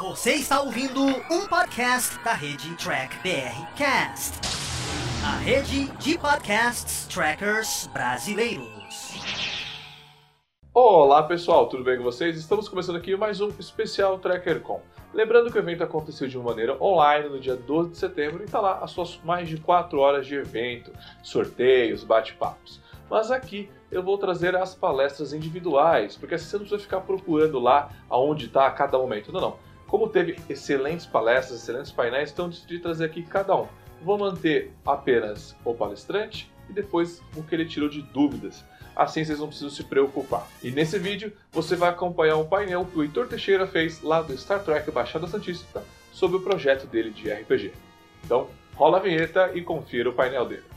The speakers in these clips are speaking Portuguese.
Você está ouvindo um podcast da rede Track BR Cast, a rede de podcasts trackers brasileiros. Olá pessoal, tudo bem com vocês? Estamos começando aqui mais um especial TrackerCon. Lembrando que o evento aconteceu de uma maneira online no dia 12 de setembro e está lá as suas mais de 4 horas de evento, sorteios, bate-papos. Mas aqui eu vou trazer as palestras individuais, porque assim você não precisa ficar procurando lá aonde está a cada momento. Não, não. Como teve excelentes palestras, excelentes painéis, então decidi trazer aqui cada um. Vou manter apenas o palestrante e depois o que ele tirou de dúvidas. Assim vocês não precisam se preocupar. E nesse vídeo você vai acompanhar um painel que o Heitor Teixeira fez lá do Star Trek Baixada Santista sobre o projeto dele de RPG. Então, rola a vinheta e confira o painel dele.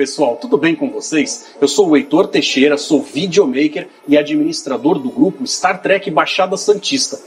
Pessoal, tudo bem com vocês? Eu sou o Heitor Teixeira, sou videomaker e administrador do grupo Star Trek Baixada Santista.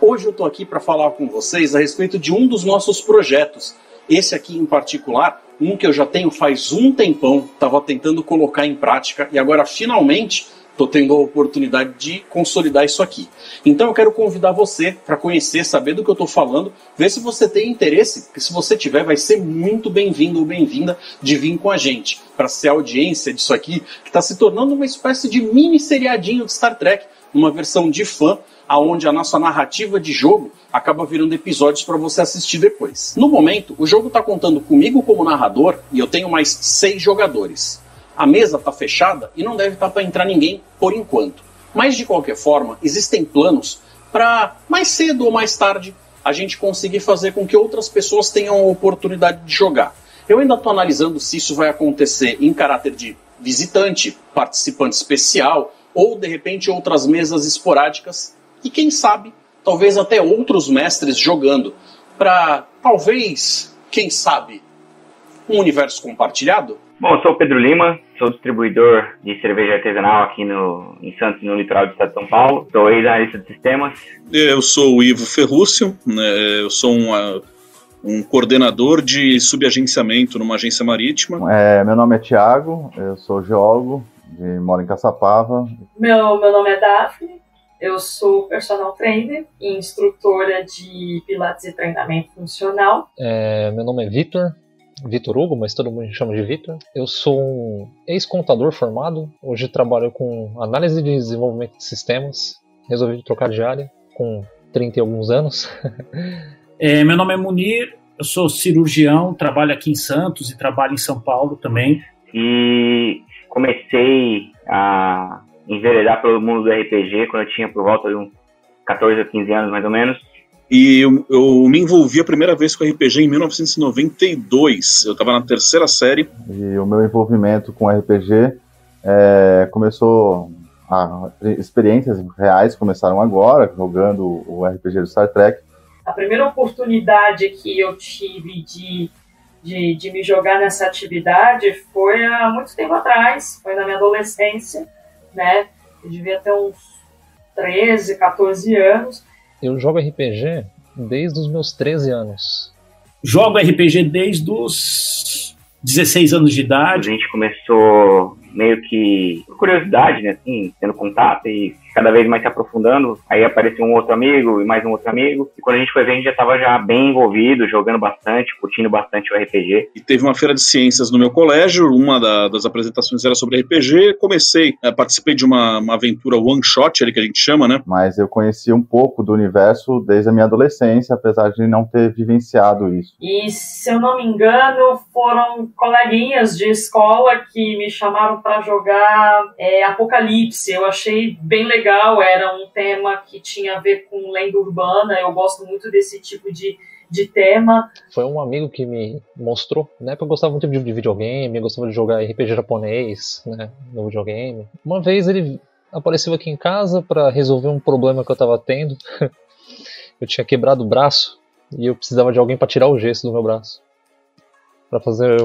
Hoje eu estou aqui para falar com vocês a respeito de um dos nossos projetos. Esse aqui em particular, um que eu já tenho faz um tempão, estava tentando colocar em prática e agora finalmente estou tendo a oportunidade de consolidar isso aqui. Então eu quero convidar você para conhecer, saber do que eu estou falando, ver se você tem interesse, porque se você tiver, vai ser muito bem-vindo ou bem-vinda de vir com a gente, para ser audiência disso aqui, que está se tornando uma espécie de mini seriadinho de Star Trek, uma versão de fã, aonde a nossa narrativa de jogo acaba virando episódios para você assistir depois. No momento, o jogo está contando comigo como narrador e eu tenho mais seis jogadores a mesa está fechada e não deve estar tá para entrar ninguém por enquanto. Mas de qualquer forma, existem planos para mais cedo ou mais tarde a gente conseguir fazer com que outras pessoas tenham a oportunidade de jogar. Eu ainda estou analisando se isso vai acontecer em caráter de visitante, participante especial ou de repente outras mesas esporádicas e quem sabe, talvez até outros mestres jogando para talvez, quem sabe, um universo compartilhado? Bom, eu sou o Pedro Lima, sou distribuidor de cerveja artesanal aqui no, em Santos, no litoral do estado de São Paulo. Sou ex-analista de sistemas. Eu sou o Ivo Ferrúcio, né, eu sou um, um coordenador de subagenciamento numa agência marítima. É, meu nome é Tiago, eu sou geólogo, de, moro em Caçapava. Meu, meu nome é Daphne, eu sou personal trainer e instrutora de pilates e treinamento funcional. É, meu nome é Vitor, Vitor Hugo, mas todo mundo me chama de Vitor. Eu sou um ex-contador formado, hoje trabalho com análise de desenvolvimento de sistemas. Resolvi trocar de área com 30 e alguns anos. é, meu nome é Munir, eu sou cirurgião, trabalho aqui em Santos e trabalho em São Paulo também. E comecei a enveredar pelo mundo do RPG quando eu tinha por volta de uns 14 ou 15 anos mais ou menos. E eu, eu, me envolvi a primeira vez com RPG em 1992. Eu estava na terceira série. E o meu envolvimento com RPG é, começou. A, experiências reais começaram agora, jogando o RPG do Star Trek. A primeira oportunidade que eu tive de, de, de me jogar nessa atividade foi há muito tempo atrás, foi na minha adolescência, né? Eu devia ter uns 13, 14 anos eu jogo RPG desde os meus 13 anos. Jogo RPG desde os 16 anos de idade. A gente começou meio que por curiosidade, né, assim, tendo contato e cada vez mais se aprofundando. Aí apareceu um outro amigo e mais um outro amigo. E quando a gente foi ver, a gente já estava já bem envolvido, jogando bastante, curtindo bastante o RPG. E teve uma feira de ciências no meu colégio, uma da, das apresentações era sobre RPG. Comecei, é, participei de uma, uma aventura one shot, ali que a gente chama, né? Mas eu conheci um pouco do universo desde a minha adolescência, apesar de não ter vivenciado isso. E se eu não me engano, foram coleguinhas de escola que me chamaram para jogar é, Apocalipse. Eu achei bem legal legal, era um tema que tinha a ver com lenda urbana, eu gosto muito desse tipo de, de tema. Foi um amigo que me mostrou, né, porque eu gostava muito de videogame, eu gostava de jogar RPG japonês, né, no videogame. Uma vez ele apareceu aqui em casa para resolver um problema que eu estava tendo. eu tinha quebrado o braço e eu precisava de alguém para tirar o gesso do meu braço. para fazer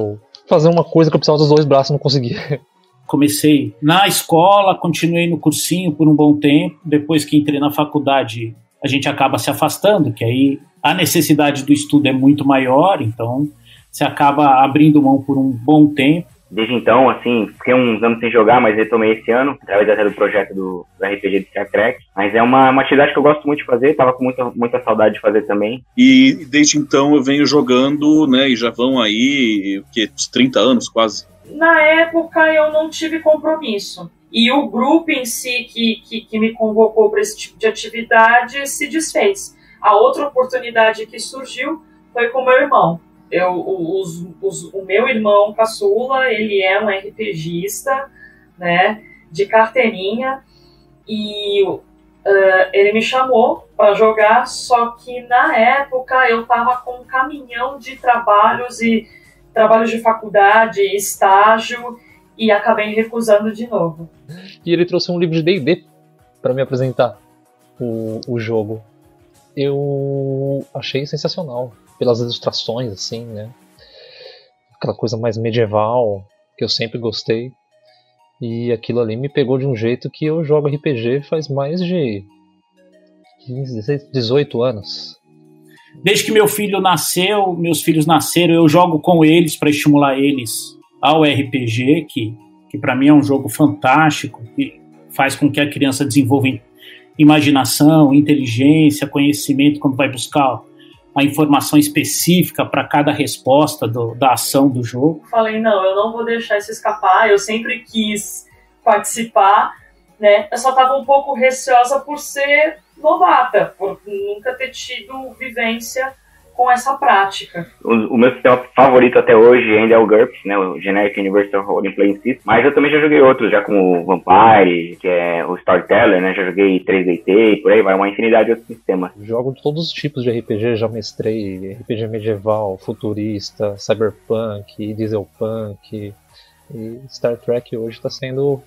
fazer uma coisa que eu precisava dos dois braços, não conseguia. comecei na escola, continuei no cursinho por um bom tempo. Depois que entrei na faculdade, a gente acaba se afastando, que aí a necessidade do estudo é muito maior, então você acaba abrindo mão por um bom tempo. Desde então, assim, fiquei uns anos sem jogar, mas retomei esse ano, através até do projeto do, do RPG de Star Trek. Mas é uma, uma atividade que eu gosto muito de fazer, tava com muita, muita saudade de fazer também. E desde então eu venho jogando, né, e já vão aí, o que, uns 30 anos quase. Na época eu não tive compromisso. E o grupo em si que, que, que me convocou para esse tipo de atividade se desfez. A outra oportunidade que surgiu foi com meu irmão eu, os, os, o meu irmão caçula, ele é um RPGista, né, de carteirinha, e uh, ele me chamou para jogar, só que na época eu estava com um caminhão de trabalhos e trabalhos de faculdade, estágio, e acabei recusando de novo. E ele trouxe um livro de D&D para me apresentar o, o jogo. Eu achei sensacional pelas ilustrações, assim, né? Aquela coisa mais medieval que eu sempre gostei. E aquilo ali me pegou de um jeito que eu jogo RPG faz mais de 15, 18 anos. Desde que meu filho nasceu, meus filhos nasceram, eu jogo com eles para estimular eles ao RPG, que, que para mim é um jogo fantástico, que faz com que a criança desenvolva imaginação, inteligência, conhecimento quando vai buscar a informação específica para cada resposta do, da ação do jogo. Falei, não, eu não vou deixar isso escapar, eu sempre quis participar, né? Eu só estava um pouco receosa por ser novata, por nunca ter tido vivência com essa prática. O, o, meu sistema favorito até hoje ainda é o GURPS, né, o Generic Universal Role Playing System, mas eu também já joguei outros, já como o Vampire, que é o Storyteller, né, já joguei 3DT e por aí vai, uma infinidade de outros sistemas. Jogo todos os tipos de RPG, já mestrei RPG medieval, futurista, cyberpunk, dieselpunk, e Star Trek hoje está sendo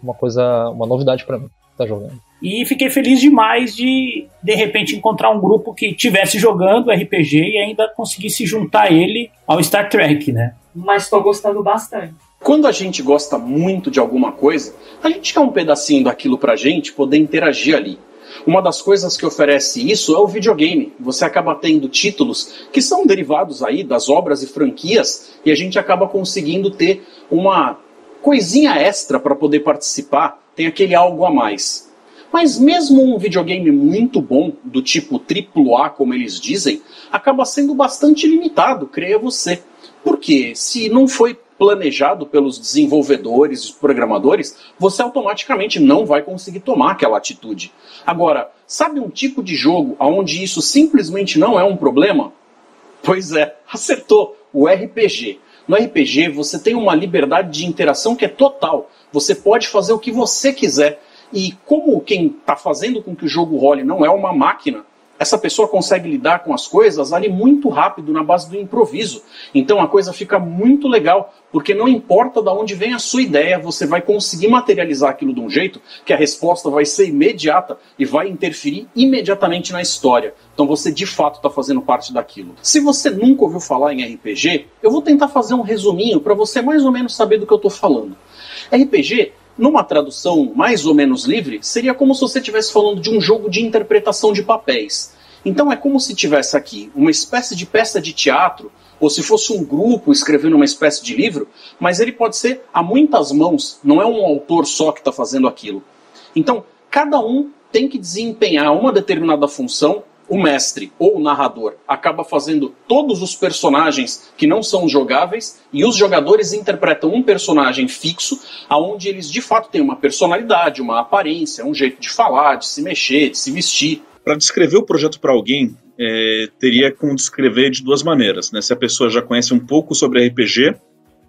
uma coisa, uma novidade para mim, tá jogando. E fiquei feliz demais de, de repente, encontrar um grupo que tivesse jogando RPG e ainda conseguisse juntar ele ao Star Trek, né? Mas estou gostando bastante. Quando a gente gosta muito de alguma coisa, a gente quer um pedacinho daquilo pra gente poder interagir ali. Uma das coisas que oferece isso é o videogame. Você acaba tendo títulos que são derivados aí das obras e franquias e a gente acaba conseguindo ter uma coisinha extra para poder participar, tem aquele algo a mais. Mas mesmo um videogame muito bom, do tipo AAA, como eles dizem, acaba sendo bastante limitado, creia você. Porque se não foi planejado pelos desenvolvedores e programadores, você automaticamente não vai conseguir tomar aquela atitude. Agora, sabe um tipo de jogo onde isso simplesmente não é um problema? Pois é, acertou, o RPG. No RPG você tem uma liberdade de interação que é total. Você pode fazer o que você quiser. E como quem está fazendo com que o jogo role não é uma máquina, essa pessoa consegue lidar com as coisas ali muito rápido na base do improviso. Então a coisa fica muito legal, porque não importa de onde vem a sua ideia, você vai conseguir materializar aquilo de um jeito que a resposta vai ser imediata e vai interferir imediatamente na história. Então você de fato está fazendo parte daquilo. Se você nunca ouviu falar em RPG, eu vou tentar fazer um resuminho para você mais ou menos saber do que eu estou falando. RPG numa tradução mais ou menos livre, seria como se você estivesse falando de um jogo de interpretação de papéis. Então é como se tivesse aqui uma espécie de peça de teatro, ou se fosse um grupo escrevendo uma espécie de livro, mas ele pode ser a muitas mãos, não é um autor só que está fazendo aquilo. Então, cada um tem que desempenhar uma determinada função o mestre ou o narrador acaba fazendo todos os personagens que não são jogáveis e os jogadores interpretam um personagem fixo, aonde eles de fato têm uma personalidade, uma aparência, um jeito de falar, de se mexer, de se vestir. Para descrever o projeto para alguém, é, teria como descrever de duas maneiras, né? Se a pessoa já conhece um pouco sobre RPG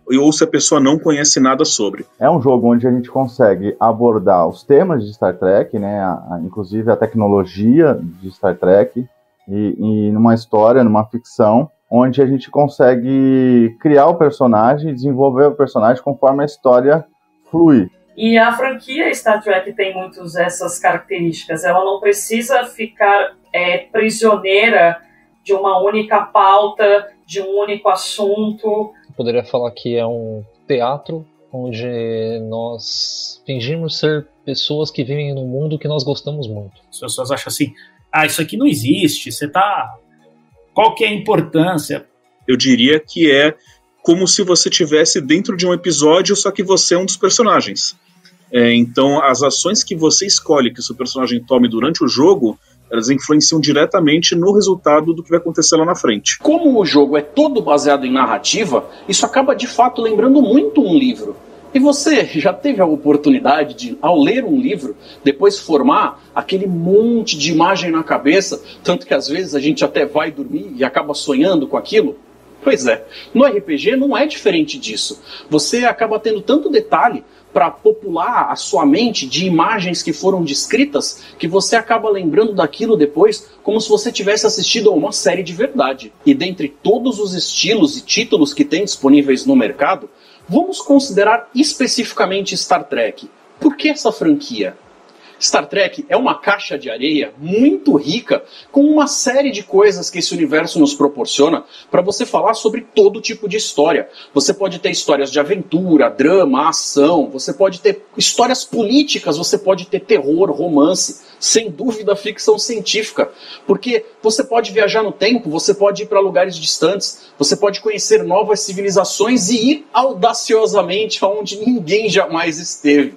ou se a pessoa não conhece nada sobre. É um jogo onde a gente consegue abordar os temas de Star Trek, né, a, a, inclusive a tecnologia de Star Trek, e, e numa história, numa ficção, onde a gente consegue criar o personagem e desenvolver o personagem conforme a história flui. E a franquia Star Trek tem muitas essas características. Ela não precisa ficar é, prisioneira de uma única pauta, de um único assunto poderia falar que é um teatro onde nós fingimos ser pessoas que vivem num mundo que nós gostamos muito. As pessoas acham assim: ah, isso aqui não existe, você tá. Qual que é a importância? Eu diria que é como se você tivesse dentro de um episódio, só que você é um dos personagens. É, então, as ações que você escolhe que o seu personagem tome durante o jogo, elas influenciam diretamente no resultado do que vai acontecer lá na frente. Como o jogo é todo baseado em narrativa, isso acaba de fato lembrando muito um livro. E você já teve a oportunidade de, ao ler um livro, depois formar aquele monte de imagem na cabeça, tanto que às vezes a gente até vai dormir e acaba sonhando com aquilo? Pois é, no RPG não é diferente disso. Você acaba tendo tanto detalhe para popular a sua mente de imagens que foram descritas que você acaba lembrando daquilo depois como se você tivesse assistido a uma série de verdade. E dentre todos os estilos e títulos que tem disponíveis no mercado, vamos considerar especificamente Star Trek. Por que essa franquia? Star Trek é uma caixa de areia muito rica, com uma série de coisas que esse universo nos proporciona para você falar sobre todo tipo de história. Você pode ter histórias de aventura, drama, ação, você pode ter histórias políticas, você pode ter terror, romance, sem dúvida ficção científica, porque você pode viajar no tempo, você pode ir para lugares distantes, você pode conhecer novas civilizações e ir audaciosamente aonde ninguém jamais esteve.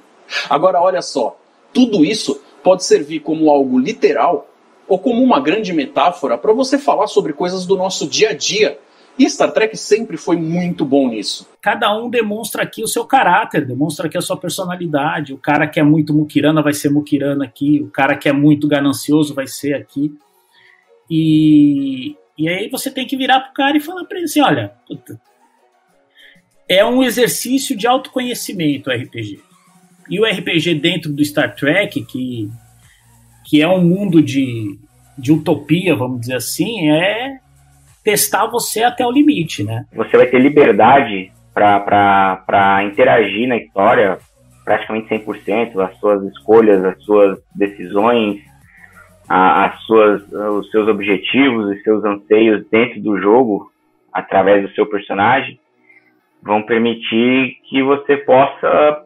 Agora olha só, tudo isso pode servir como algo literal ou como uma grande metáfora para você falar sobre coisas do nosso dia a dia. E Star Trek sempre foi muito bom nisso. Cada um demonstra aqui o seu caráter, demonstra aqui a sua personalidade. O cara que é muito muquirana vai ser muquirana aqui, o cara que é muito ganancioso vai ser aqui. E, e aí você tem que virar pro cara e falar para ele assim: olha, puta, é um exercício de autoconhecimento o RPG. E o RPG dentro do Star Trek, que, que é um mundo de, de utopia, vamos dizer assim, é testar você até o limite, né? Você vai ter liberdade para interagir na história praticamente 100%, as suas escolhas, as suas decisões, as suas, os seus objetivos e seus anseios dentro do jogo, através do seu personagem, vão permitir que você possa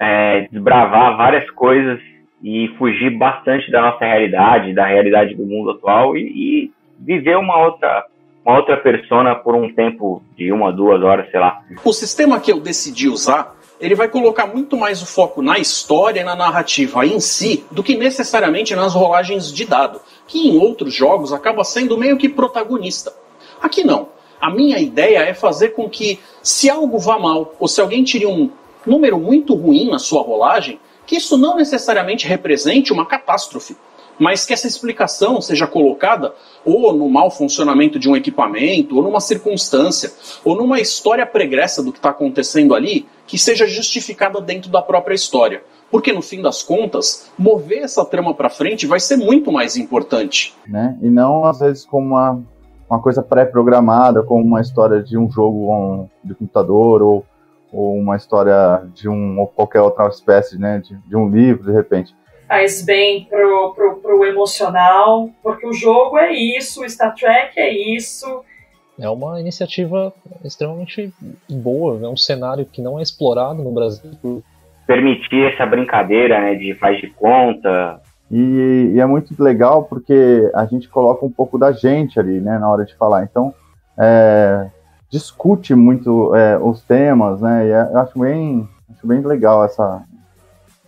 é, desbravar várias coisas e fugir bastante da nossa realidade, da realidade do mundo atual e, e viver uma outra uma outra persona por um tempo de uma, duas horas, sei lá. O sistema que eu decidi usar, ele vai colocar muito mais o foco na história e na narrativa em si do que necessariamente nas rolagens de dado, que em outros jogos acaba sendo meio que protagonista. Aqui não. A minha ideia é fazer com que, se algo vá mal, ou se alguém tire um número muito ruim na sua rolagem, que isso não necessariamente represente uma catástrofe, mas que essa explicação seja colocada ou no mau funcionamento de um equipamento, ou numa circunstância, ou numa história pregressa do que está acontecendo ali, que seja justificada dentro da própria história. Porque no fim das contas, mover essa trama para frente vai ser muito mais importante. Né? E não às vezes como uma, uma coisa pré-programada, como uma história de um jogo de computador ou ou uma história de um ou qualquer outra espécie, né, de, de um livro, de repente. Faz bem pro, pro, pro emocional, porque o jogo é isso, Star Trek é isso. É uma iniciativa extremamente boa, é um cenário que não é explorado no Brasil. Permitir essa brincadeira né, de faz de conta. E, e, é muito legal porque a gente coloca um pouco da gente ali, né, na hora de falar. Então, é, discute muito é, os temas, né? E é, eu acho bem, acho bem legal essa,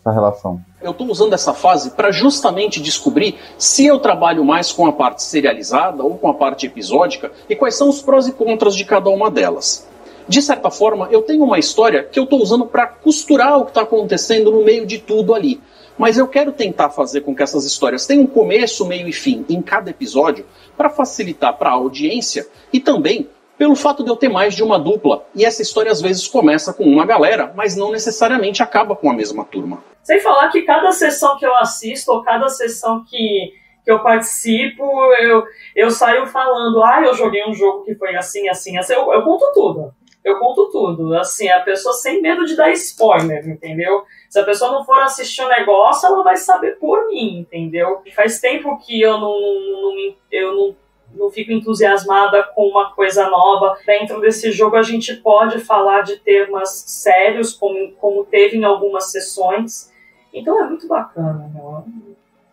essa relação. Eu estou usando essa fase para justamente descobrir se eu trabalho mais com a parte serializada ou com a parte episódica e quais são os prós e contras de cada uma delas. De certa forma, eu tenho uma história que eu estou usando para costurar o que está acontecendo no meio de tudo ali. Mas eu quero tentar fazer com que essas histórias tenham um começo, meio e fim em cada episódio para facilitar para a audiência e também pelo fato de eu ter mais de uma dupla. E essa história às vezes começa com uma galera, mas não necessariamente acaba com a mesma turma. Sem falar que cada sessão que eu assisto, ou cada sessão que, que eu participo, eu, eu saio falando, ah, eu joguei um jogo que foi assim, assim, assim. Eu, eu conto tudo. Eu conto tudo. Assim, a pessoa sem medo de dar spoiler, entendeu? Se a pessoa não for assistir o um negócio, ela vai saber por mim, entendeu? Faz tempo que eu não, não eu não não fico entusiasmada com uma coisa nova. Dentro desse jogo a gente pode falar de temas sérios, como, como teve em algumas sessões. Então é muito bacana, meu.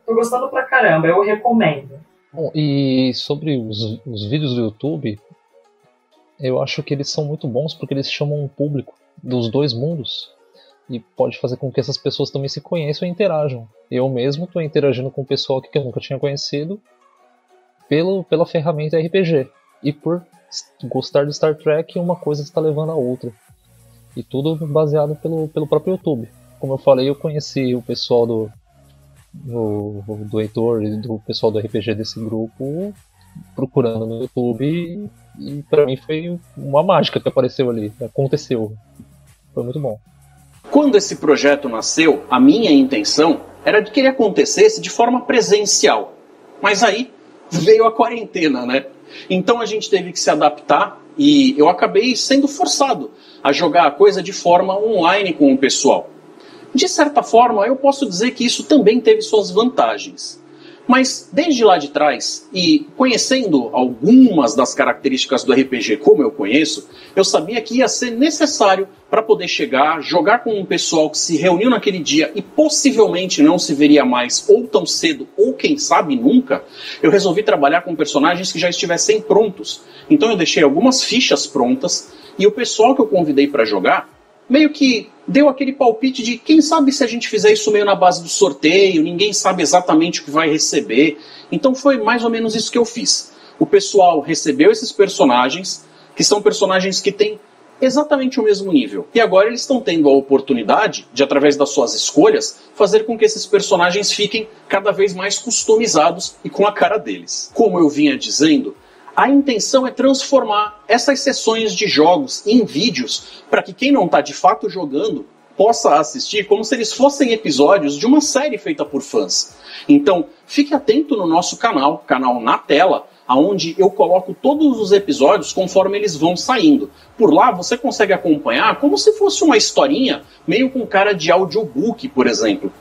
Tô gostando pra caramba, eu recomendo. Bom, e sobre os, os vídeos do YouTube, eu acho que eles são muito bons porque eles chamam um público dos dois mundos e pode fazer com que essas pessoas também se conheçam e interajam. Eu mesmo estou interagindo com o pessoal que eu nunca tinha conhecido pelo, pela ferramenta RPG. E por gostar de Star Trek, uma coisa está levando a outra. E tudo baseado pelo, pelo próprio YouTube. Como eu falei, eu conheci o pessoal do, do, do Heitor e do pessoal do RPG desse grupo procurando no YouTube e, para mim foi uma mágica que apareceu ali, aconteceu. Foi muito bom. Quando esse projeto nasceu, a minha intenção era de que ele acontecesse de forma presencial. Mas aí veio a quarentena, né? Então a gente teve que se adaptar e eu acabei sendo forçado a jogar a coisa de forma online com o pessoal. De certa forma, eu posso dizer que isso também teve suas vantagens. Mas desde lá de trás, e conhecendo algumas das características do RPG como eu conheço, eu sabia que ia ser necessário para poder chegar, jogar com um pessoal que se reuniu naquele dia e possivelmente não se veria mais ou tão cedo ou quem sabe nunca, eu resolvi trabalhar com personagens que já estivessem prontos. Então eu deixei algumas fichas prontas e o pessoal que eu convidei para jogar meio que deu aquele palpite de quem sabe se a gente fizer isso meio na base do sorteio, ninguém sabe exatamente o que vai receber. Então foi mais ou menos isso que eu fiz. O pessoal recebeu esses personagens, que são personagens que têm exatamente o mesmo nível. E agora eles estão tendo a oportunidade de, através das suas escolhas, fazer com que esses personagens fiquem cada vez mais customizados e com a cara deles. Como eu vinha dizendo, a intenção é transformar essas sessões de jogos em vídeos para que quem não está de fato jogando possa assistir como se eles fossem episódios de uma série feita por fãs. Então, fique atento no nosso canal, canal na tela, aonde eu coloco todos os episódios conforme eles vão saindo. Por lá você consegue acompanhar como se fosse uma historinha, meio com cara de audiobook, por exemplo.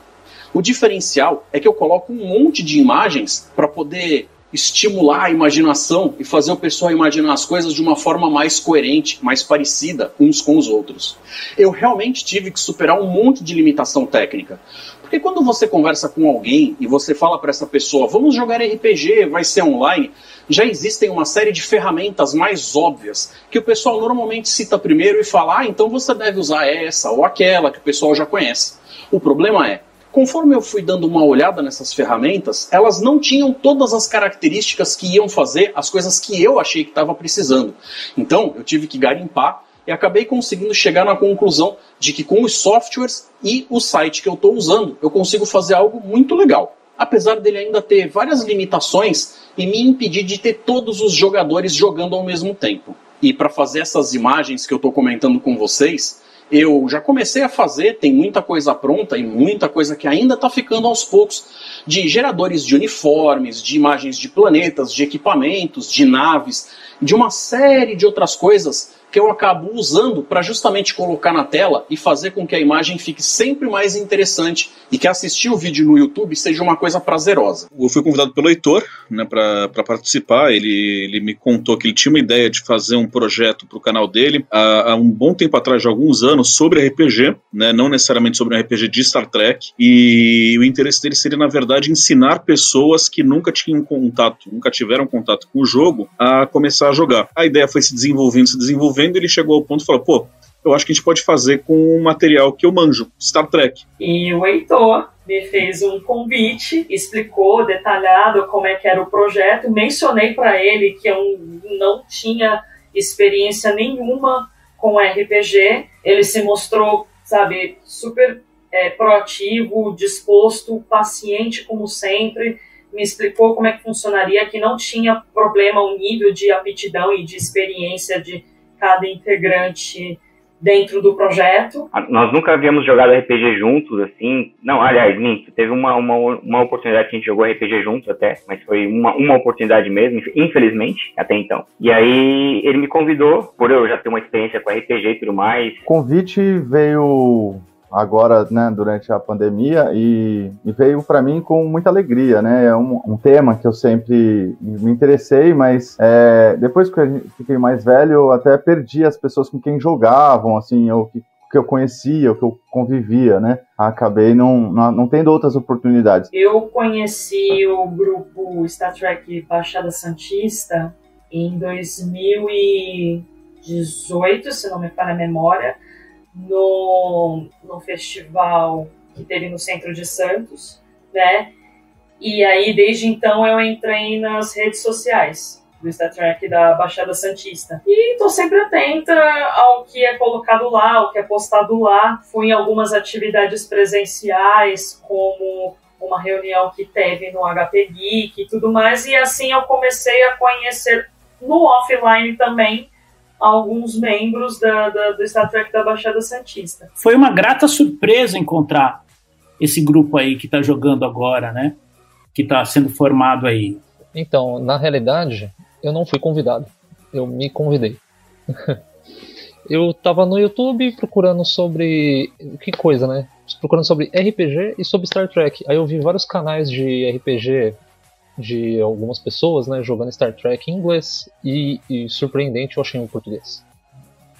O diferencial é que eu coloco um monte de imagens para poder estimular a imaginação e fazer o pessoal imaginar as coisas de uma forma mais coerente, mais parecida uns com os outros. Eu realmente tive que superar um monte de limitação técnica. Porque quando você conversa com alguém e você fala para essa pessoa, vamos jogar RPG, vai ser online, já existem uma série de ferramentas mais óbvias que o pessoal normalmente cita primeiro e fala, ah, então você deve usar essa ou aquela que o pessoal já conhece. O problema é, Conforme eu fui dando uma olhada nessas ferramentas, elas não tinham todas as características que iam fazer as coisas que eu achei que estava precisando. Então, eu tive que garimpar e acabei conseguindo chegar na conclusão de que com os softwares e o site que eu estou usando, eu consigo fazer algo muito legal. Apesar dele ainda ter várias limitações e me impedir de ter todos os jogadores jogando ao mesmo tempo. E para fazer essas imagens que eu estou comentando com vocês, eu já comecei a fazer, tem muita coisa pronta e muita coisa que ainda está ficando aos poucos, de geradores de uniformes, de imagens de planetas, de equipamentos, de naves, de uma série de outras coisas que eu acabo usando para justamente colocar na tela e fazer com que a imagem fique sempre mais interessante e que assistir o vídeo no YouTube seja uma coisa prazerosa. Eu fui convidado pelo Heitor né, para participar. Ele, ele me contou que ele tinha uma ideia de fazer um projeto para o canal dele há, há, um bom tempo atrás, de alguns anos, sobre RPG, né, não necessariamente sobre um RPG de Star Trek. E o interesse dele seria, na verdade, ensinar pessoas que nunca tinham contato, nunca tiveram contato com o jogo, a começar a jogar. A ideia foi se desenvolvendo, se desenvolvendo ele chegou ao ponto e falou: pô, eu acho que a gente pode fazer com um material que eu manjo, Star Trek. E o Heitor me fez um convite, explicou detalhado como é que era o projeto. Mencionei para ele que eu não tinha experiência nenhuma com RPG. Ele se mostrou, sabe, super é, proativo, disposto, paciente como sempre. Me explicou como é que funcionaria, que não tinha problema o nível de aptidão e de experiência de cada integrante dentro do projeto. Ah, nós nunca havíamos jogado RPG juntos, assim. Não, aliás, minto, teve uma, uma, uma oportunidade que a gente jogou RPG juntos até, mas foi uma, uma oportunidade mesmo, infelizmente, até então. E aí ele me convidou, por eu já ter uma experiência com RPG e tudo mais. O convite veio agora, né, durante a pandemia e, e veio para mim com muita alegria, né? É um, um, tema que eu sempre me interessei, mas é, depois que eu fiquei mais velho, eu até perdi as pessoas com quem jogavam, assim, ou que que eu conhecia, o que eu convivia, né? Acabei não, não, não, tendo outras oportunidades. Eu conheci o grupo Star Trek Baixada Santista em 2018, se não me falha a memória, no, no festival que teve no centro de Santos, né? E aí, desde então, eu entrei nas redes sociais do Star Trek da Baixada Santista. E estou sempre atenta ao que é colocado lá, ao que é postado lá. Fui em algumas atividades presenciais, como uma reunião que teve no HP Geek e tudo mais, e assim eu comecei a conhecer no offline também alguns membros da, da, do Star Trek da Baixada Santista. Foi uma grata surpresa encontrar esse grupo aí que está jogando agora, né? Que está sendo formado aí. Então, na realidade, eu não fui convidado. Eu me convidei. eu tava no YouTube procurando sobre. Que coisa, né? Procurando sobre RPG e sobre Star Trek. Aí eu vi vários canais de RPG de algumas pessoas, né, jogando Star Trek em inglês e, e surpreendente eu achei em português.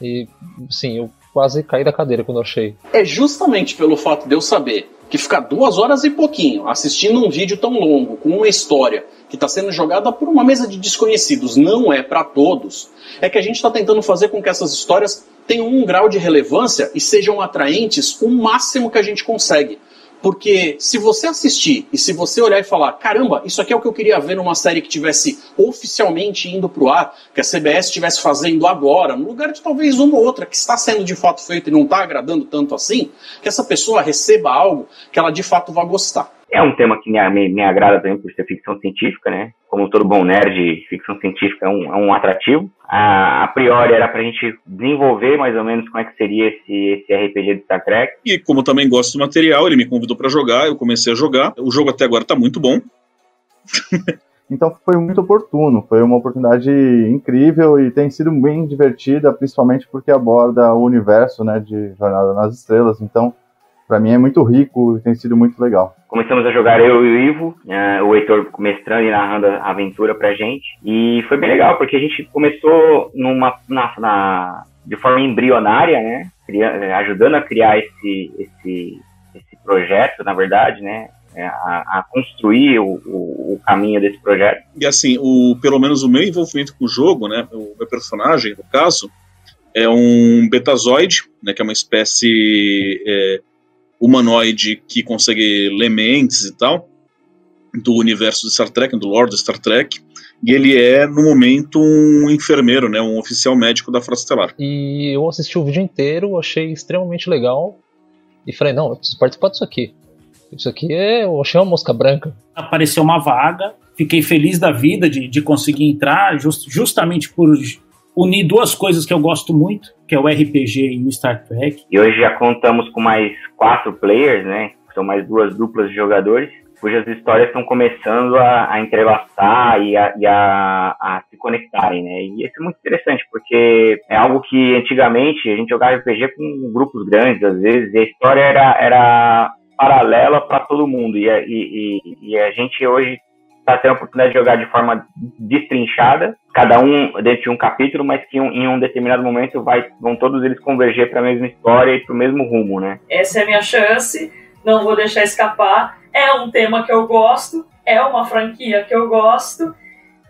E sim, eu quase caí da cadeira quando achei. É justamente pelo fato de eu saber que ficar duas horas e pouquinho assistindo um vídeo tão longo com uma história que está sendo jogada por uma mesa de desconhecidos não é para todos, é que a gente está tentando fazer com que essas histórias tenham um grau de relevância e sejam atraentes o máximo que a gente consegue. Porque se você assistir e se você olhar e falar, caramba, isso aqui é o que eu queria ver numa série que tivesse oficialmente indo para o ar, que a CBS estivesse fazendo agora, no lugar de talvez uma ou outra que está sendo de fato feita e não está agradando tanto assim, que essa pessoa receba algo que ela de fato vai gostar. É um tema que me, me, me, agrada também por ser ficção científica, né? Como todo bom nerd, ficção científica é um, é um atrativo. A, a priori era pra gente desenvolver mais ou menos como é que seria esse, esse RPG de Star Trek. E como também gosto do material, ele me convidou para jogar, eu comecei a jogar. O jogo até agora tá muito bom. Então foi muito oportuno, foi uma oportunidade incrível e tem sido bem divertida, principalmente porque aborda o universo né, de Jornada nas Estrelas. Então para mim é muito rico e tem sido muito legal. Começamos a jogar eu e o Ivo, né, o Heitor mestrando e narrando a aventura pra gente. E foi bem legal, porque a gente começou numa, na, na de forma embrionária, né? ajudando a criar esse, esse, esse projeto, na verdade, né? A, a, construir o, o, o, caminho desse projeto. E assim, o, pelo menos o meu envolvimento com o jogo, né? O meu personagem, no caso, é um betazoide, né? Que é uma espécie é, humanoide que consegue ler mentes e tal, do universo de Star Trek, do Lord Star Trek, e ele é, no momento, um enfermeiro, né, um oficial médico da Frota Estelar. E eu assisti o vídeo inteiro, achei extremamente legal, e falei, não, eu preciso participar disso aqui. Isso aqui é, eu achei uma mosca branca. Apareceu uma vaga, fiquei feliz da vida de, de conseguir entrar, just, justamente por unir duas coisas que eu gosto muito, que é o RPG e o Star Trek. E hoje já contamos com mais quatro players, né? São mais duas duplas de jogadores, cujas histórias estão começando a, a entrelaçar e, a, e a, a, se conectarem, né? E isso é muito interessante, porque é algo que antigamente a gente jogava RPG com grupos grandes, às vezes, e a história era, era paralela para todo mundo. E, e, e, a gente hoje está tendo a oportunidade de jogar de forma destrinchada, cada um dentro de um capítulo, mas que em um determinado momento vai, vão todos eles converger para a mesma história e para o mesmo rumo, né? Essa é a minha chance, não vou deixar escapar. É um tema que eu gosto, é uma franquia que eu gosto.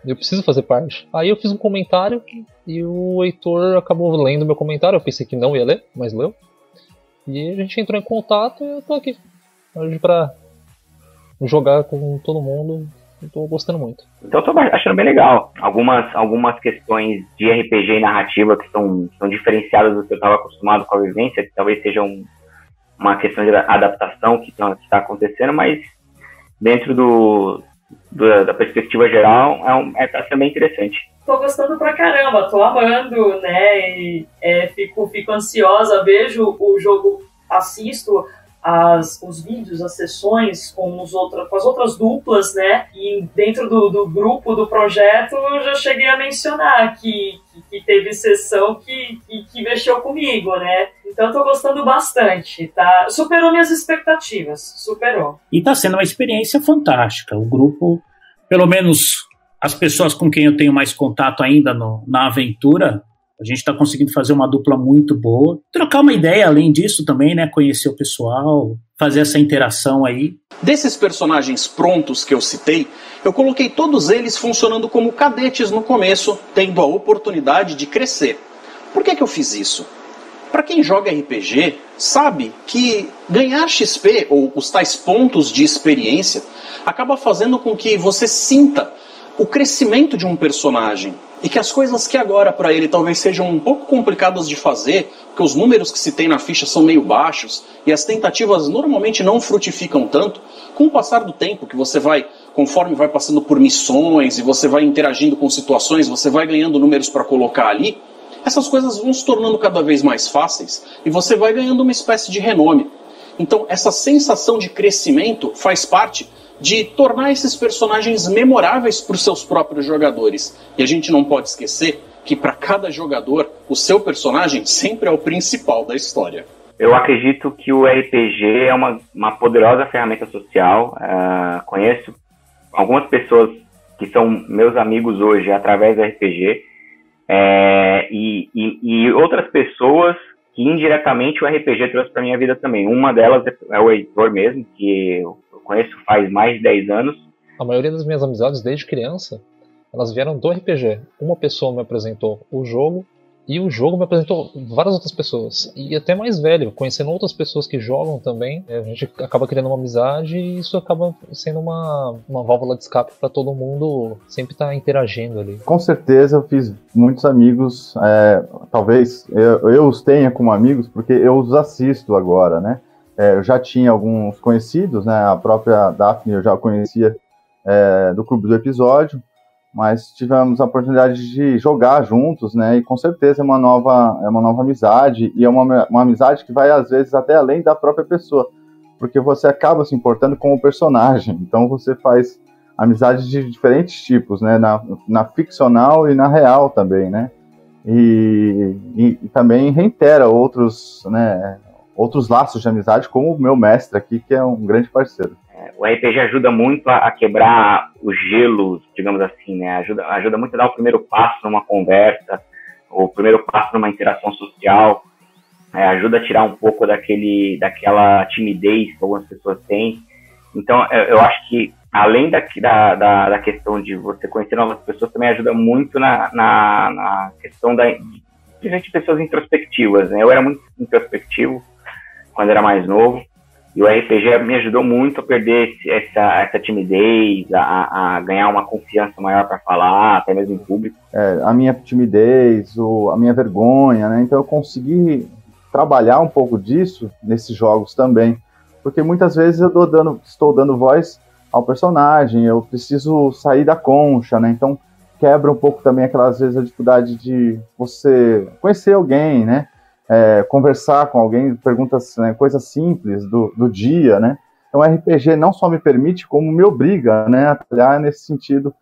Eu preciso fazer parte. Aí eu fiz um comentário e o Heitor acabou lendo meu comentário. Eu pensei que não ia ler, mas leu. E a gente entrou em contato e eu tô aqui. Hoje pra jogar com todo mundo Estou gostando muito. Então estou achando bem legal. Algumas, algumas questões de RPG e narrativa que são, são diferenciadas do que eu estava acostumado com a vivência, que talvez sejam uma questão de adaptação que está tá acontecendo, mas dentro do, do, da perspectiva geral é, um, é tá sendo bem interessante. Tô gostando pra caramba, tô amando, né? E, é, fico, fico ansiosa, vejo o jogo, assisto as, os vídeos, as sessões com, os outra, com as outras duplas, né? E dentro do, do grupo do projeto eu já cheguei a mencionar que, que, que teve sessão que, que, que, mexeu comigo, né? Então tô gostando bastante, tá? Superou minhas expectativas, superou. E tá sendo uma experiência fantástica. O grupo, pelo menos as pessoas com quem eu tenho mais contato ainda no, na aventura, a gente está conseguindo fazer uma dupla muito boa. Trocar uma ideia além disso também, né? Conhecer o pessoal, fazer essa interação aí. Desses personagens prontos que eu citei, eu coloquei todos eles funcionando como cadetes no começo, tendo a oportunidade de crescer. Por que, que eu fiz isso? Para quem joga RPG, sabe que ganhar XP ou os tais pontos de experiência acaba fazendo com que você sinta o crescimento de um personagem e que as coisas que agora para ele talvez sejam um pouco complicadas de fazer, porque os números que se tem na ficha são meio baixos e as tentativas normalmente não frutificam tanto, com o passar do tempo que você vai, conforme vai passando por missões e você vai interagindo com situações, você vai ganhando números para colocar ali, essas coisas vão se tornando cada vez mais fáceis e você vai ganhando uma espécie de renome. Então, essa sensação de crescimento faz parte de tornar esses personagens memoráveis para os seus próprios jogadores. E a gente não pode esquecer que para cada jogador, o seu personagem sempre é o principal da história. Eu acredito que o RPG é uma, uma poderosa ferramenta social. Uh, conheço algumas pessoas que são meus amigos hoje através do RPG é, e, e, e, outras pessoas que indiretamente o RPG trouxe para minha vida também. Uma delas é o Heitor mesmo, que conheço faz mais de 10 anos. A maioria das minhas amizades desde criança, elas vieram do RPG. Uma pessoa me apresentou o jogo e o jogo me apresentou várias outras pessoas. E até mais velho, conhecendo outras pessoas que jogam também, a gente acaba criando uma amizade e isso acaba sendo uma, uma válvula de escape para todo mundo sempre estar tá interagindo ali. Com certeza eu fiz muitos amigos, é, talvez eu, eu os tenha como amigos porque eu os assisto agora, né? É, eu já tinha alguns conhecidos, né? A própria Daphne eu já conhecia é, do clube do episódio, mas tivemos a oportunidade de jogar juntos, né? E com certeza é uma nova, é uma nova amizade e é uma, uma amizade que vai às vezes até além da própria pessoa, porque você acaba se importando com o personagem. Então você faz amizades de diferentes tipos, né? Na, na ficcional e na real também, né? E, e, e também reitera outros, né? Outros laços de amizade, como o meu mestre aqui, que é um grande parceiro. É, o RPG ajuda muito a, quebrar os gelos, digamos assim, né? Ajuda, ajuda muito a dar o primeiro passo numa conversa, o primeiro passo numa interação social, é, ajuda a tirar um pouco daquele, daquela timidez que algumas pessoas têm. Então, eu, eu acho que além da, da, da, questão de você conhecer novas pessoas, também ajuda muito na, na, na questão da, de pessoas introspectivas. Né? Eu era muito introspectivo, quando era mais novo. E o RPG me ajudou muito a perder essa, essa timidez, a, a ganhar uma confiança maior para falar, até mesmo em público. É, a minha timidez, o, a minha vergonha, né? Então eu consegui trabalhar um pouco disso nesses jogos também. Porque muitas vezes eu dando, estou dando voz ao personagem, eu preciso sair da concha, né? Então quebra um pouco também aquelas vezes a dificuldade de você conhecer alguém, né? É, conversar com alguém, perguntas, né, coisas simples do, do dia, né? Então, RPG não só me permite, como me obriga, né, a trabalhar nesse sentido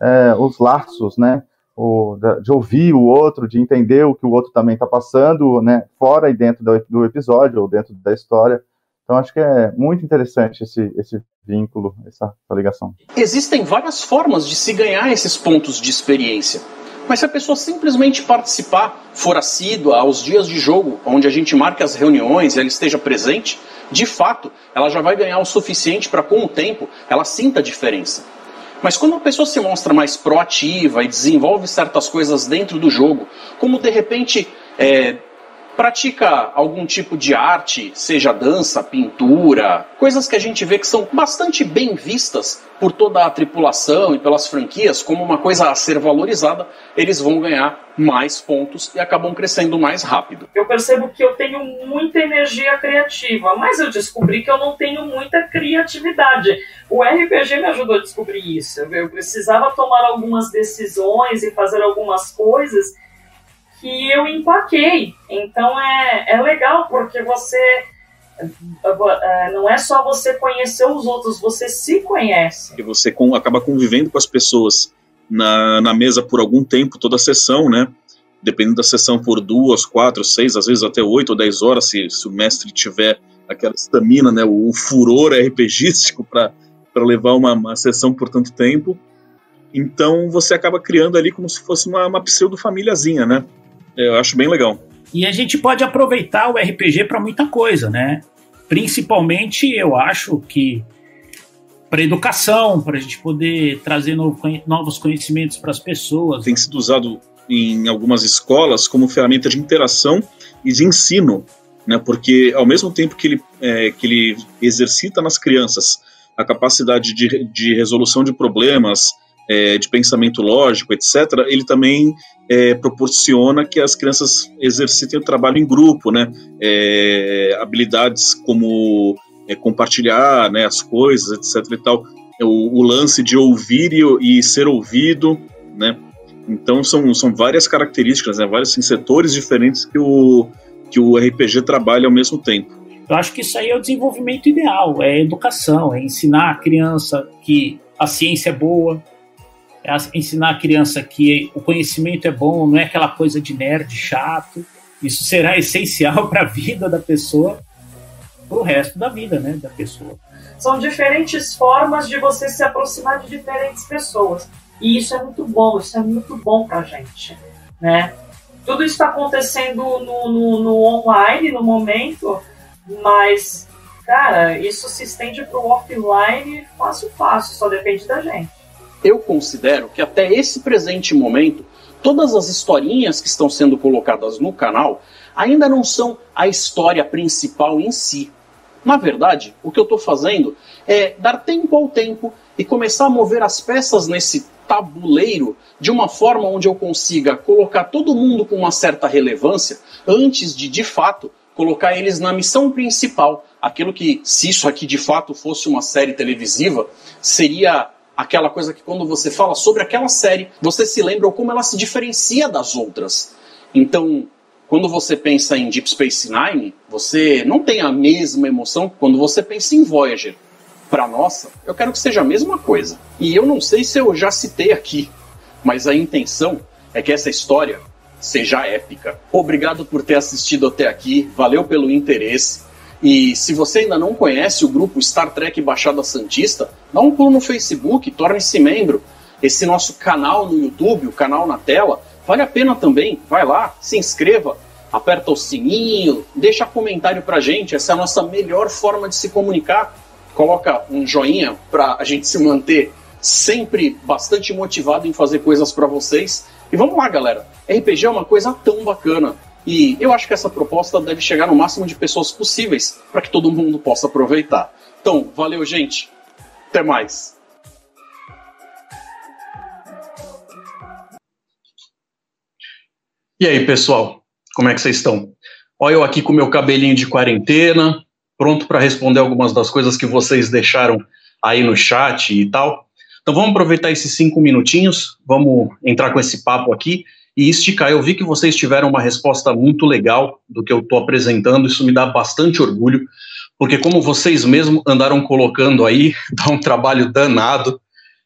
é, os laços, né? O, de ouvir o outro, de entender o que o outro também está passando, né? Fora e dentro do, do episódio ou dentro da história. Então, acho que é muito interessante esse, esse vínculo, essa, essa ligação. Existem várias formas de se ganhar esses pontos de experiência. Mas se a pessoa simplesmente participar, for assídua aos dias de jogo, onde a gente marca as reuniões e ela esteja presente, de fato, ela já vai ganhar o suficiente para, com o tempo, ela sinta a diferença. Mas quando a pessoa se mostra mais proativa e desenvolve certas coisas dentro do jogo, como de repente é, pratica algum tipo de arte, seja dança, pintura, coisas que a gente vê que são bastante bem vistas por toda a tripulação e pelas franquias como uma coisa a ser valorizada, eles vão ganhar mais pontos e acabam crescendo mais rápido. Eu percebo que eu tenho muita energia criativa, mas eu descobri que eu não tenho muita criatividade. O RPG me ajudou a descobrir isso. Eu precisava tomar algumas decisões e fazer algumas coisas que eu empaquei. Então é, é legal porque você é, não é só você conhecer os outros, você se conhece. E você com, acaba convivendo com as pessoas na, na mesa por algum tempo, toda a sessão, né? dependendo da sessão, por duas, quatro, seis, às vezes até oito ou dez horas, se, se o mestre tiver aquela estamina, né, o, o furor RPGístico para levar uma, uma sessão por tanto tempo. Então você acaba criando ali como se fosse uma, uma pseudo-famíliazinha, né? Eu acho bem legal. E a gente pode aproveitar o RPG para muita coisa, né? Principalmente, eu acho que para educação, para a gente poder trazer novos conhecimentos para as pessoas. Tem sido usado em algumas escolas como ferramenta de interação e de ensino, né? Porque ao mesmo tempo que ele, é, que ele exercita nas crianças a capacidade de, de resolução de problemas, é, de pensamento lógico, etc., ele também é, proporciona que as crianças exercitem o trabalho em grupo, né? É, habilidades como é, compartilhar né, as coisas, etc. e tal. O, o lance de ouvir e, e, ser ouvido, né? Então são, são várias características, né, vários assim, setores diferentes que o, que o RPG trabalha ao mesmo tempo. Eu acho que isso aí é o desenvolvimento ideal, é educação, é ensinar a criança que a ciência é boa, é ensinar a criança que o conhecimento é bom, não é aquela coisa de nerd chato. Isso será essencial para a vida da pessoa, para o resto da vida né, da pessoa. São diferentes formas de você se aproximar de diferentes pessoas. E isso é muito bom, isso é muito bom para a gente. Né? Tudo isso está acontecendo no, no, no online no momento, mas, cara, isso se estende para o offline fácil, fácil, só depende da gente eu considero que até esse presente momento, todas as historinhas que estão sendo colocadas no canal ainda não são a história principal em si. Na verdade, o que eu estou fazendo é dar tempo ao tempo e começar a mover as peças nesse tabuleiro de uma forma onde eu consiga colocar todo mundo com uma certa relevância antes de, de fato, colocar eles na missão principal. Aquilo que, se isso aqui de fato fosse uma série televisiva, seria aquela coisa que quando você fala sobre aquela série, você se lembra como ela se diferencia das outras. Então, quando você pensa em Deep Space Nine, você não tem a mesma emoção quando você pensa em Voyager. Para nossa, eu quero que seja a mesma coisa. E eu não sei se eu já citei aqui, mas a intenção é que essa história seja épica. Obrigado por ter assistido até aqui, valeu pelo interesse. E se você ainda não conhece o grupo Star Trek Baixada Santista, dá um pulo no Facebook, torne-se membro. Esse nosso canal no YouTube, o canal na tela, vale a pena também. Vai lá, se inscreva, aperta o sininho, deixa comentário pra gente. Essa é a nossa melhor forma de se comunicar. Coloca um joinha pra a gente se manter sempre bastante motivado em fazer coisas para vocês. E vamos lá, galera. RPG é uma coisa tão bacana. E eu acho que essa proposta deve chegar no máximo de pessoas possíveis para que todo mundo possa aproveitar. Então, valeu, gente. Até mais. E aí, pessoal? Como é que vocês estão? Olha eu aqui com meu cabelinho de quarentena, pronto para responder algumas das coisas que vocês deixaram aí no chat e tal. Então vamos aproveitar esses cinco minutinhos, vamos entrar com esse papo aqui e esticar. Eu vi que vocês tiveram uma resposta muito legal do que eu estou apresentando, isso me dá bastante orgulho, porque como vocês mesmos andaram colocando aí, dá um trabalho danado,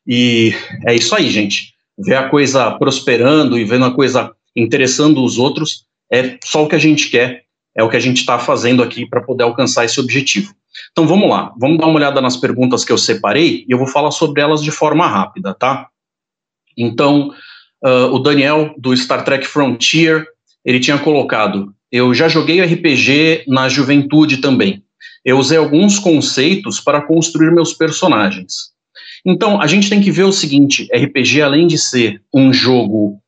e é isso aí, gente. Ver a coisa prosperando e vendo a coisa interessando os outros é só o que a gente quer, é o que a gente está fazendo aqui para poder alcançar esse objetivo. Então vamos lá, vamos dar uma olhada nas perguntas que eu separei e eu vou falar sobre elas de forma rápida, tá? Então, Uh, o Daniel, do Star Trek Frontier, ele tinha colocado: Eu já joguei RPG na juventude também. Eu usei alguns conceitos para construir meus personagens. Então, a gente tem que ver o seguinte: RPG, além de ser um jogo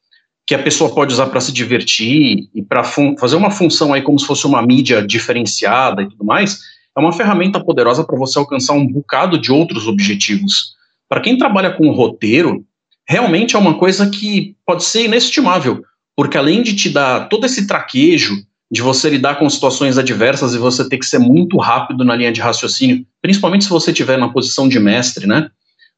que a pessoa pode usar para se divertir e para fazer uma função aí como se fosse uma mídia diferenciada e tudo mais, é uma ferramenta poderosa para você alcançar um bocado de outros objetivos. Para quem trabalha com roteiro, realmente é uma coisa que pode ser inestimável, porque além de te dar todo esse traquejo de você lidar com situações adversas e você ter que ser muito rápido na linha de raciocínio, principalmente se você estiver na posição de mestre, né?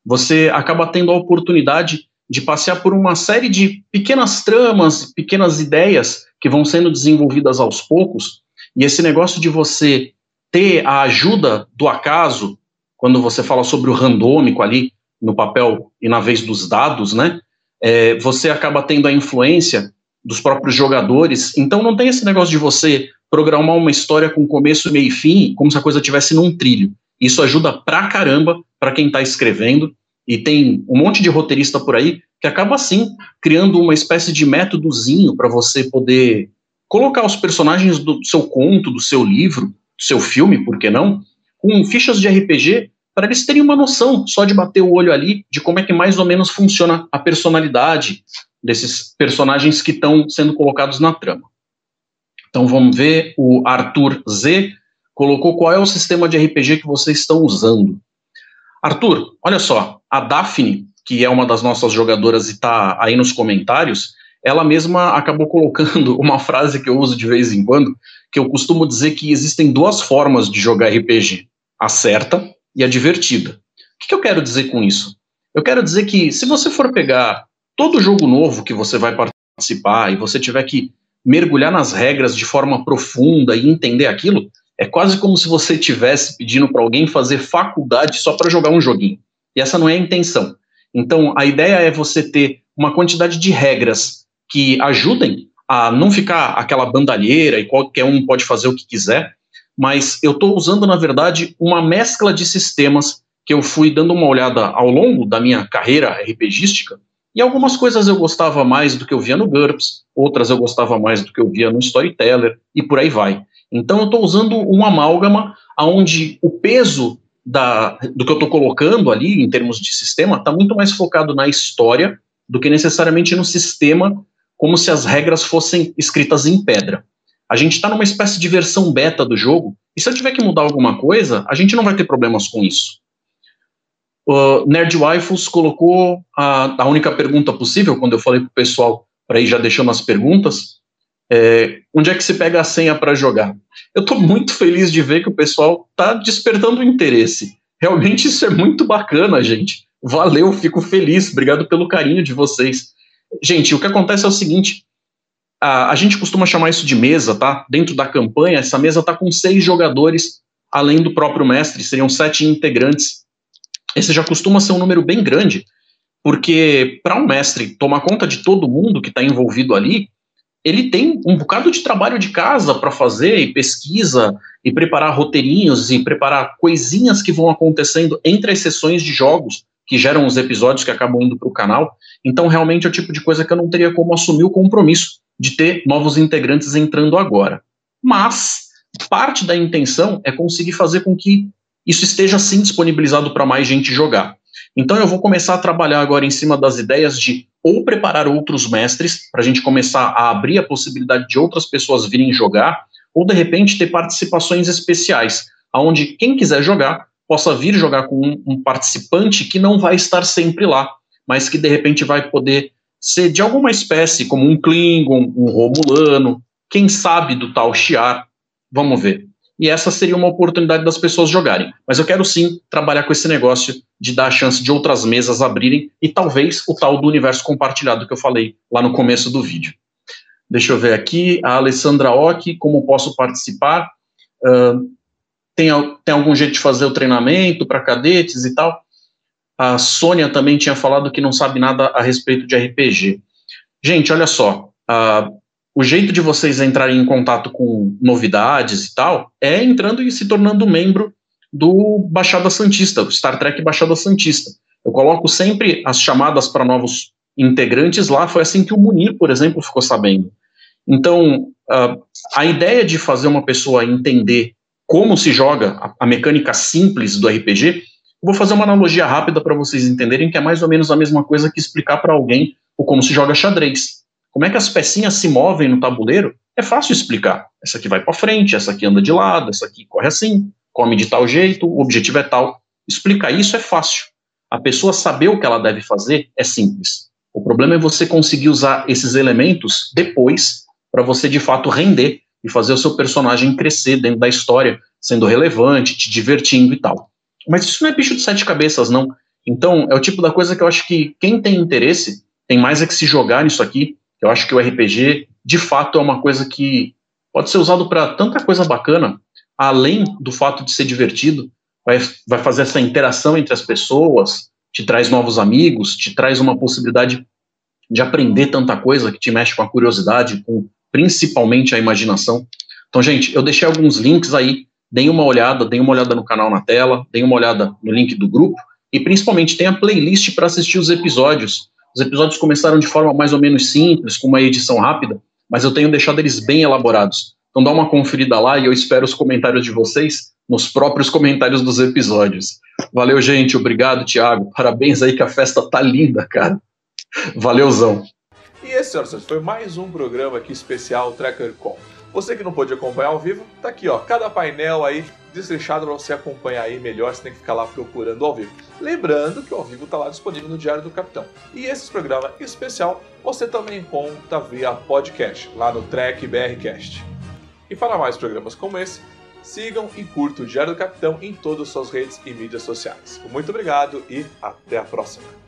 Você acaba tendo a oportunidade de passear por uma série de pequenas tramas, pequenas ideias que vão sendo desenvolvidas aos poucos, e esse negócio de você ter a ajuda do acaso, quando você fala sobre o randômico ali, no papel e na vez dos dados, né? É, você acaba tendo a influência dos próprios jogadores. Então não tem esse negócio de você programar uma história com começo, meio e fim, como se a coisa tivesse num trilho. Isso ajuda pra caramba para quem está escrevendo. E tem um monte de roteirista por aí que acaba assim criando uma espécie de métodozinho para você poder colocar os personagens do seu conto, do seu livro, do seu filme, por que não, com fichas de RPG para eles terem uma noção só de bater o olho ali de como é que mais ou menos funciona a personalidade desses personagens que estão sendo colocados na trama. Então vamos ver, o Arthur Z colocou qual é o sistema de RPG que vocês estão usando. Arthur, olha só, a Daphne, que é uma das nossas jogadoras e está aí nos comentários, ela mesma acabou colocando uma frase que eu uso de vez em quando, que eu costumo dizer que existem duas formas de jogar RPG: a certa e a divertida. O que, que eu quero dizer com isso? Eu quero dizer que se você for pegar todo jogo novo que você vai participar e você tiver que mergulhar nas regras de forma profunda e entender aquilo, é quase como se você estivesse pedindo para alguém fazer faculdade só para jogar um joguinho. E essa não é a intenção. Então, a ideia é você ter uma quantidade de regras que ajudem a não ficar aquela bandalheira e qualquer um pode fazer o que quiser, mas eu estou usando, na verdade, uma mescla de sistemas que eu fui dando uma olhada ao longo da minha carreira RPGística, e algumas coisas eu gostava mais do que eu via no GURPS, outras eu gostava mais do que eu via no Storyteller, e por aí vai. Então eu estou usando um amálgama onde o peso da, do que eu estou colocando ali, em termos de sistema, está muito mais focado na história do que necessariamente no sistema, como se as regras fossem escritas em pedra. A gente está numa espécie de versão beta do jogo, e se eu tiver que mudar alguma coisa, a gente não vai ter problemas com isso. O Nerd Waifus colocou a, a única pergunta possível, quando eu falei para o pessoal para ir já deixando as perguntas, é, onde é que se pega a senha para jogar? Eu estou muito feliz de ver que o pessoal está despertando interesse. Realmente isso é muito bacana, gente. Valeu, fico feliz. Obrigado pelo carinho de vocês. Gente, o que acontece é o seguinte: a, a gente costuma chamar isso de mesa, tá? Dentro da campanha, essa mesa está com seis jogadores, além do próprio mestre, seriam sete integrantes. Esse já costuma ser um número bem grande, porque para um mestre tomar conta de todo mundo que está envolvido ali, ele tem um bocado de trabalho de casa para fazer, e pesquisa, e preparar roteirinhos, e preparar coisinhas que vão acontecendo entre as sessões de jogos que geram os episódios que acabam indo para o canal. Então, realmente é o tipo de coisa que eu não teria como assumir o compromisso de ter novos integrantes entrando agora. Mas parte da intenção é conseguir fazer com que isso esteja sim disponibilizado para mais gente jogar. Então eu vou começar a trabalhar agora em cima das ideias de ou preparar outros mestres, para a gente começar a abrir a possibilidade de outras pessoas virem jogar, ou de repente ter participações especiais, onde quem quiser jogar possa vir jogar com um, um participante que não vai estar sempre lá, mas que de repente vai poder ser de alguma espécie, como um Klingon, um Romulano, quem sabe do tal Shiar, vamos ver e essa seria uma oportunidade das pessoas jogarem. Mas eu quero sim trabalhar com esse negócio de dar a chance de outras mesas abrirem e talvez o tal do universo compartilhado que eu falei lá no começo do vídeo. Deixa eu ver aqui, a Alessandra Ock, como posso participar? Uh, tem, tem algum jeito de fazer o treinamento para cadetes e tal? A Sônia também tinha falado que não sabe nada a respeito de RPG. Gente, olha só, uh, o jeito de vocês entrarem em contato com novidades e tal é entrando e se tornando membro do Baixada Santista, do Star Trek Baixada Santista. Eu coloco sempre as chamadas para novos integrantes lá, foi assim que o Munir, por exemplo, ficou sabendo. Então, a ideia de fazer uma pessoa entender como se joga a, a mecânica simples do RPG, vou fazer uma analogia rápida para vocês entenderem que é mais ou menos a mesma coisa que explicar para alguém o como se joga xadrez. Como é que as pecinhas se movem no tabuleiro? É fácil explicar. Essa aqui vai para frente, essa aqui anda de lado, essa aqui corre assim, come de tal jeito, o objetivo é tal. Explicar isso é fácil. A pessoa saber o que ela deve fazer é simples. O problema é você conseguir usar esses elementos depois para você de fato render e fazer o seu personagem crescer dentro da história, sendo relevante, te divertindo e tal. Mas isso não é bicho de sete cabeças, não. Então, é o tipo da coisa que eu acho que quem tem interesse tem mais é que se jogar nisso aqui eu acho que o RPG, de fato, é uma coisa que pode ser usado para tanta coisa bacana, além do fato de ser divertido, vai, vai fazer essa interação entre as pessoas, te traz novos amigos, te traz uma possibilidade de aprender tanta coisa que te mexe com a curiosidade, com principalmente a imaginação. Então, gente, eu deixei alguns links aí, deem uma olhada, deem uma olhada no canal na tela, deem uma olhada no link do grupo e principalmente tem a playlist para assistir os episódios. Os episódios começaram de forma mais ou menos simples, com uma edição rápida, mas eu tenho deixado eles bem elaborados. Então dá uma conferida lá e eu espero os comentários de vocês nos próprios comentários dos episódios. Valeu, gente. Obrigado, Thiago. Parabéns aí que a festa tá linda, cara. Valeuzão. E esse, senhoras foi mais um programa aqui especial Tracker Com. Você que não pôde acompanhar ao vivo, tá aqui, ó, cada painel aí desleixado para você acompanhar aí melhor, você tem que ficar lá procurando ao vivo. Lembrando que o ao vivo tá lá disponível no Diário do Capitão. E esse programa especial você também encontra via podcast, lá no Track BRcast. E para mais programas como esse, sigam e curtam o Diário do Capitão em todas as suas redes e mídias sociais. Muito obrigado e até a próxima.